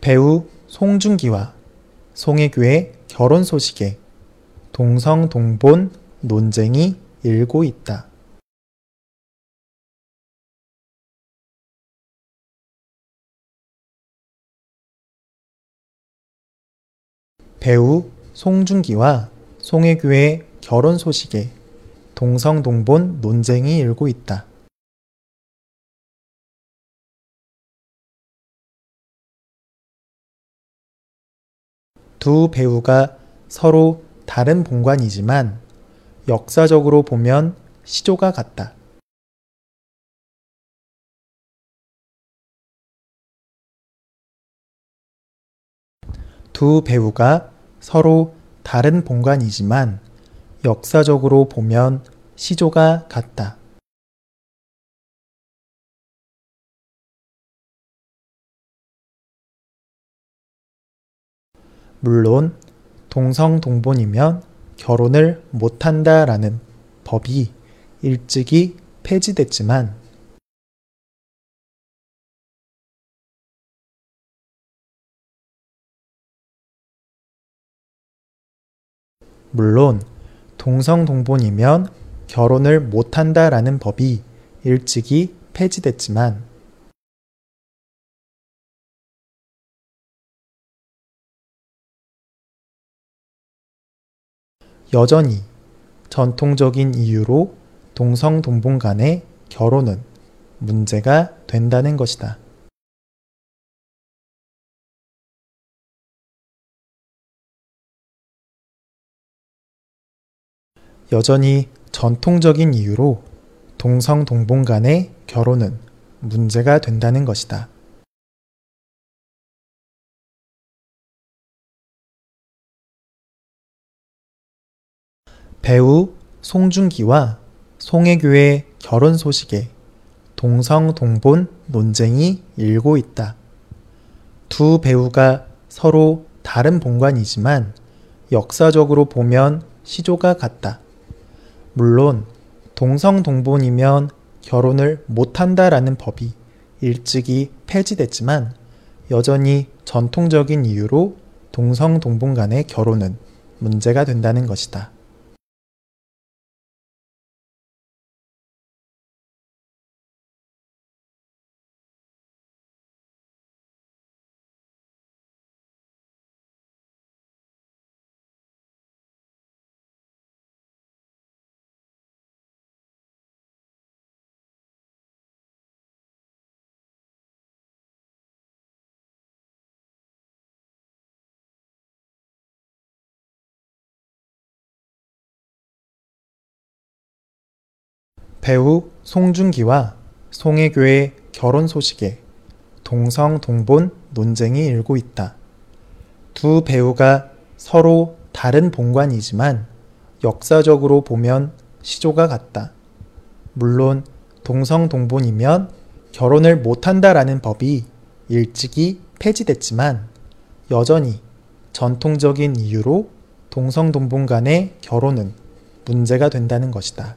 배우 송중기와 송혜교의 결혼 소식에 동성동본 논쟁이 일고 있다. 배우 송중기와 송혜교의 결혼 소식에 동성동본 논쟁이 일고 있다. 두 배우가 서로 다른 본관이지만 역사적으로 보면 시조가 같다. 두 배우가 서로 다른 본관이지만 역사적으로 보면 시조가 같다. 물론 동성동본이면 결혼을 못한다라는 법이 일찍이 폐지됐지만 물론 동성동본이면 결혼을 못한다라는 법이 일찍이 폐지됐지만 여전히 전통적인 이유로 동성 동본 간의 결혼은 문제가 된다는 것이다. 여전히 전통적인 이유로 동성 동본 간의 결혼은 문제가 된다는 것이다. 배우 송중기와 송혜교의 결혼 소식에 동성동본 논쟁이 일고 있다. 두 배우가 서로 다른 본관이지만 역사적으로 보면 시조가 같다. 물론 동성동본이면 결혼을 못한다라는 법이 일찍이 폐지됐지만 여전히 전통적인 이유로 동성동본 간의 결혼은 문제가 된다는 것이다. 배우 송중기와 송혜교의 결혼 소식에 동성 동본 논쟁이 일고 있다. 두 배우가 서로 다른 본관이지만 역사적으로 보면 시조가 같다. 물론 동성 동본이면 결혼을 못한다라는 법이 일찍이 폐지됐지만 여전히 전통적인 이유로 동성 동본 간의 결혼은 문제가 된다는 것이다.